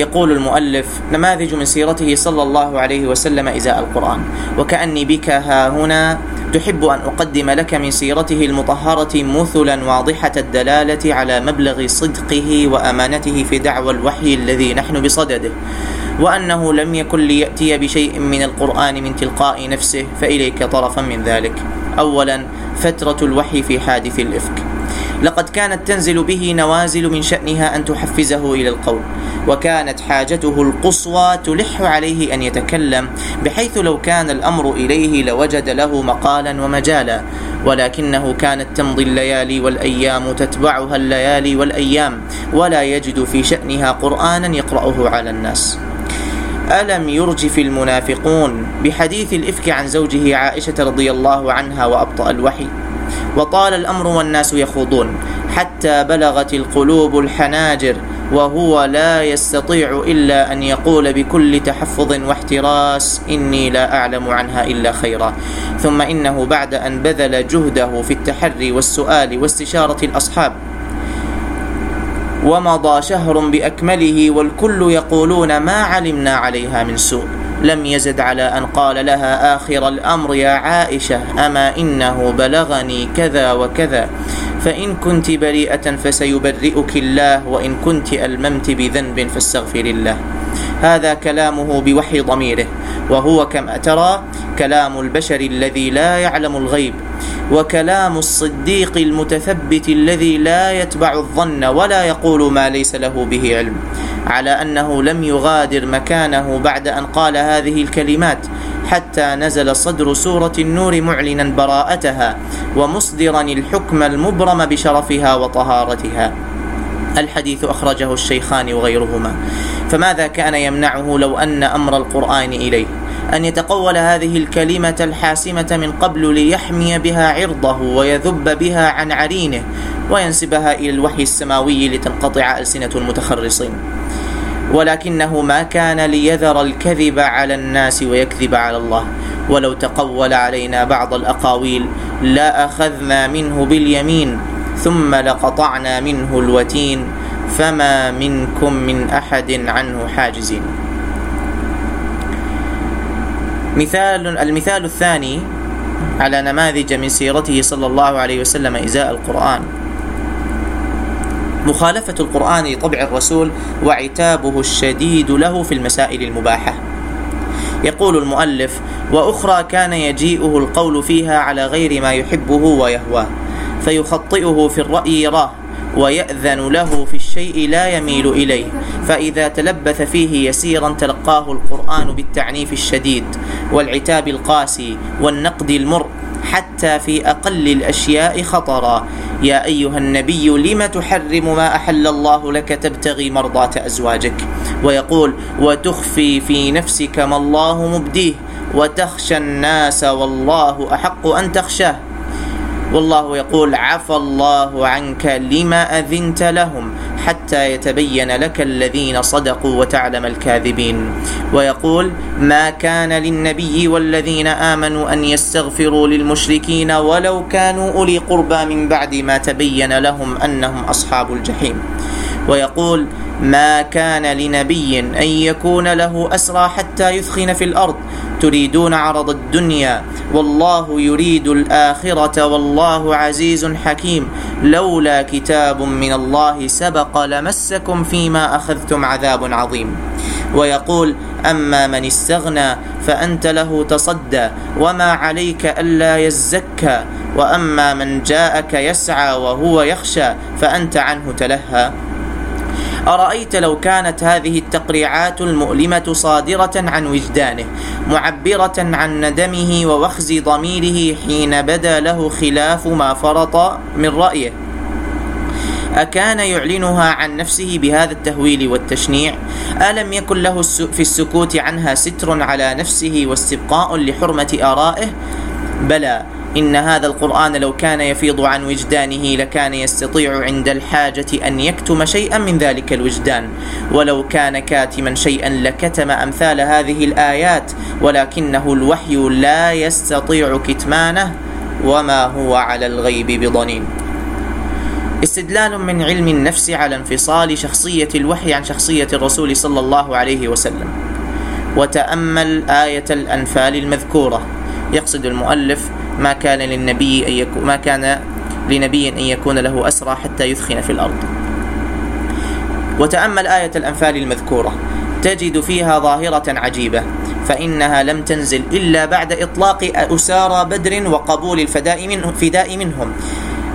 يقول المؤلف نماذج من سيرته صلى الله عليه وسلم إزاء القرآن. وكأني بك ها هنا تحب أن أقدم لك من سيرته المطهرة مثلا واضحة الدلالة على مبلغ صدقه وأمانته في دعوى الوحي الذي نحن بصدده. وأنه لم يكن ليأتي بشيء من القرآن من تلقاء نفسه فإليك طرفا من ذلك. أولا فترة الوحي في حادث الإفك. لقد كانت تنزل به نوازل من شأنها أن تحفزه إلى القول وكانت حاجته القصوى تلح عليه أن يتكلم بحيث لو كان الأمر إليه لوجد له مقالا ومجالا ولكنه كانت تمضي الليالي والأيام تتبعها الليالي والأيام ولا يجد في شأنها قرآنا يقرأه على الناس. ألم يرجف المنافقون؟ بحديث الإفك عن زوجه عائشة رضي الله عنها وأبطأ الوحي. وطال الأمر والناس يخوضون. حتى بلغت القلوب الحناجر وهو لا يستطيع إلا أن يقول بكل تحفظ واحتراس إني لا أعلم عنها إلا خيرا. ثم إنه بعد أن بذل جهده في التحري والسؤال واستشارة الأصحاب. ومضى شهر بأكمله والكل يقولون ما علمنا عليها من سوء. لم يزد على أن قال لها آخر الأمر يا عائشة أما إنه بلغني كذا وكذا. فإن كنت بريئة فسيبرئك الله وإن كنت ألممت بذنب فاستغفر الله. هذا كلامه بوحي ضميره وهو كما ترى كلام البشر الذي لا يعلم الغيب. وكلام الصديق المتثبت الذي لا يتبع الظن ولا يقول ما ليس له به علم على أنه لم يغادر مكانه بعد أن قال هذه الكلمات حتى نزل صدر سورة النور معلنا براءتها ومصدرا الحكم المبرم بشرفها وطهارتها. الحديث أخرجه الشيخان وغيرهما. فماذا كان يمنعه لو أن أمر القرآن إليه؟ أن يتقول هذه الكلمة الحاسمة من قبل ليحمي بها عرضه ويذب بها عن عرينه وينسبها إلى الوحي السماوي لتنقطع ألسنة المتخرصين. ولكنه ما كان ليذر الكذب على الناس ويكذب على الله. ولو تقول علينا بعض الأقاويل لا أخذنا منه باليمين ثم لقطعنا منه الوتين فما منكم من أحد عنه حاجزين. مثال المثال الثاني على نماذج من سيرته صلى الله عليه وسلم إزاء القرآن. مخالفة القرآن لطبع الرسول وعتابه الشديد له في المسائل المباحة. يقول المؤلف وأخرى كان يجيئه القول فيها على غير ما يحبه ويهواه فيخطئه في الرأي يراه ويأذن له في الشيء لا يميل إليه فإذا تلبث فيه يسيرا تلقاه القرآن بالتعنيف الشديد والعتاب القاسي والنقد المر حتى في أقل الأشياء خطرا. يا أيها النبي لم تحرم ما أحل الله لك تبتغي مرضاة أزواجك؟ ويقول وتخفي في نفسك ما الله مبديه وتخشى الناس والله أحق أن تخشاه. والله يقول عفى الله عنك لما أذنت لهم حتى يتبين لك الذين صدقوا وتعلم الكاذبين ويقول ما كان للنبي والذين آمنوا أن يستغفروا للمشركين ولو كانوا أولي قربى من بعد ما تبين لهم أنهم أصحاب الجحيم ويقول ما كان لنبي أن يكون له أسرى حتى يثخن في الأرض تريدون عرض الدنيا والله يريد الآخرة والله عزيز حكيم. لولا كتاب من الله سبق لمسكم فيما أخذتم عذاب عظيم. ويقول أما من استغنى فأنت له تصدى وما عليك ألا يزكى. وأما من جاءك يسعى وهو يخشى فأنت عنه تلهى. أرأيت لو كانت هذه التقريعات المؤلمة صادرة عن وجدانه معبرة عن ندمه ووخز ضميره حين بدا له خلاف ما فرط من رأيه أكان يعلنها عن نفسه بهذا التهويل والتشنيع؟ ألم يكن له في السكوت عنها ستر على نفسه واستبقاء لحرمة آرائه؟ بلى إن هذا القرآن لو كان يفيض عن وجدانه لكان يستطيع عند الحاجة أن يكتم شيئا من ذلك الوجدان. ولو كان كاتما شيئا لكتم أمثال هذه الآيات ولكنه الوحي لا يستطيع كتمانه وما هو على الغيب بضنين. استدلال من علم النفس على انفصال شخصية الوحي عن شخصية الرسول صلى الله عليه وسلم. وتأمل آية الأنفال المذكورة. يقصد المؤلف ما كان للنبي أن يكون ما كان لنبي أن يكون له أسرى حتى يثخن في الأرض. وتأمل آية الأنفال المذكورة. تجد فيها ظاهرة عجيبة. فإنها لم تنزل إلا بعد إطلاق أسارى بدر وقبول الفداء منهم, فداء منهم.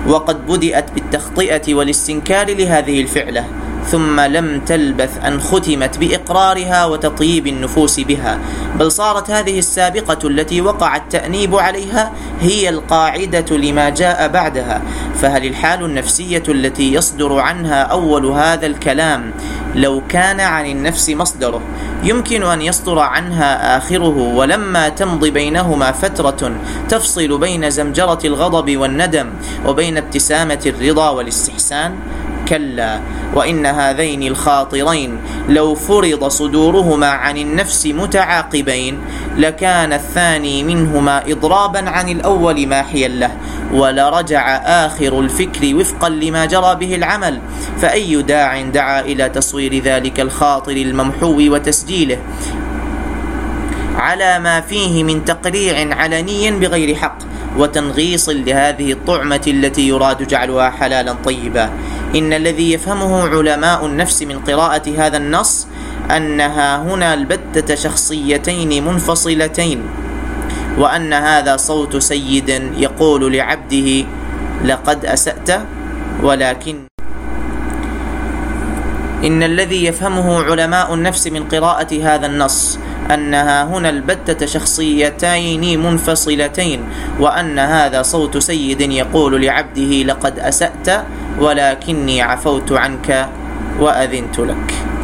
وقد بدأت بالتخطئة والاستنكار لهذه الفعلة. ثم لم تلبث أن ختمت بإقرارها وتطيب النفوس بها. بل صارت هذه السابقة التي وقع التانيب عليها هي القاعدة لما جاء بعدها. فهل الحال النفسية التي يصدر عنها أول هذا الكلام لو كان عن النفس مصدره؟ يمكن أن يصدر عنها آخره ولما تمضي بينهما فترة تفصل بين زمجرة الغضب والندم وبين ابتسامة الرضا والاستحسان. كلا وإن هذين الخاطرين لو فرض صدورهما عن النفس متعاقبين لكان الثاني منهما اضرابا عن الأول ماحيا له ولرجع آخر الفكر وفقا لما جرى به العمل. فأي داع دعا إلى تصوير ذلك الخاطر الممحو وتسجيله؟ على ما فيه من تقريع علني بغير حق. وتنغيص لهذه الطعمة التي يراد جعلها حلالا طيبا. إن الذي يفهمه علماء النفس من قراءة هذا النص أنها هنا البتة شخصيتين منفصلتين وأن هذا صوت سيد يقول لعبده لقد أسأت ولكن إن الذي يفهمه علماء النفس من قراءة هذا النص أنها هنا البتة شخصيتين منفصلتين وأن هذا صوت سيد يقول لعبده لقد أسأت ولكني عفوت عنك وأذنت لك.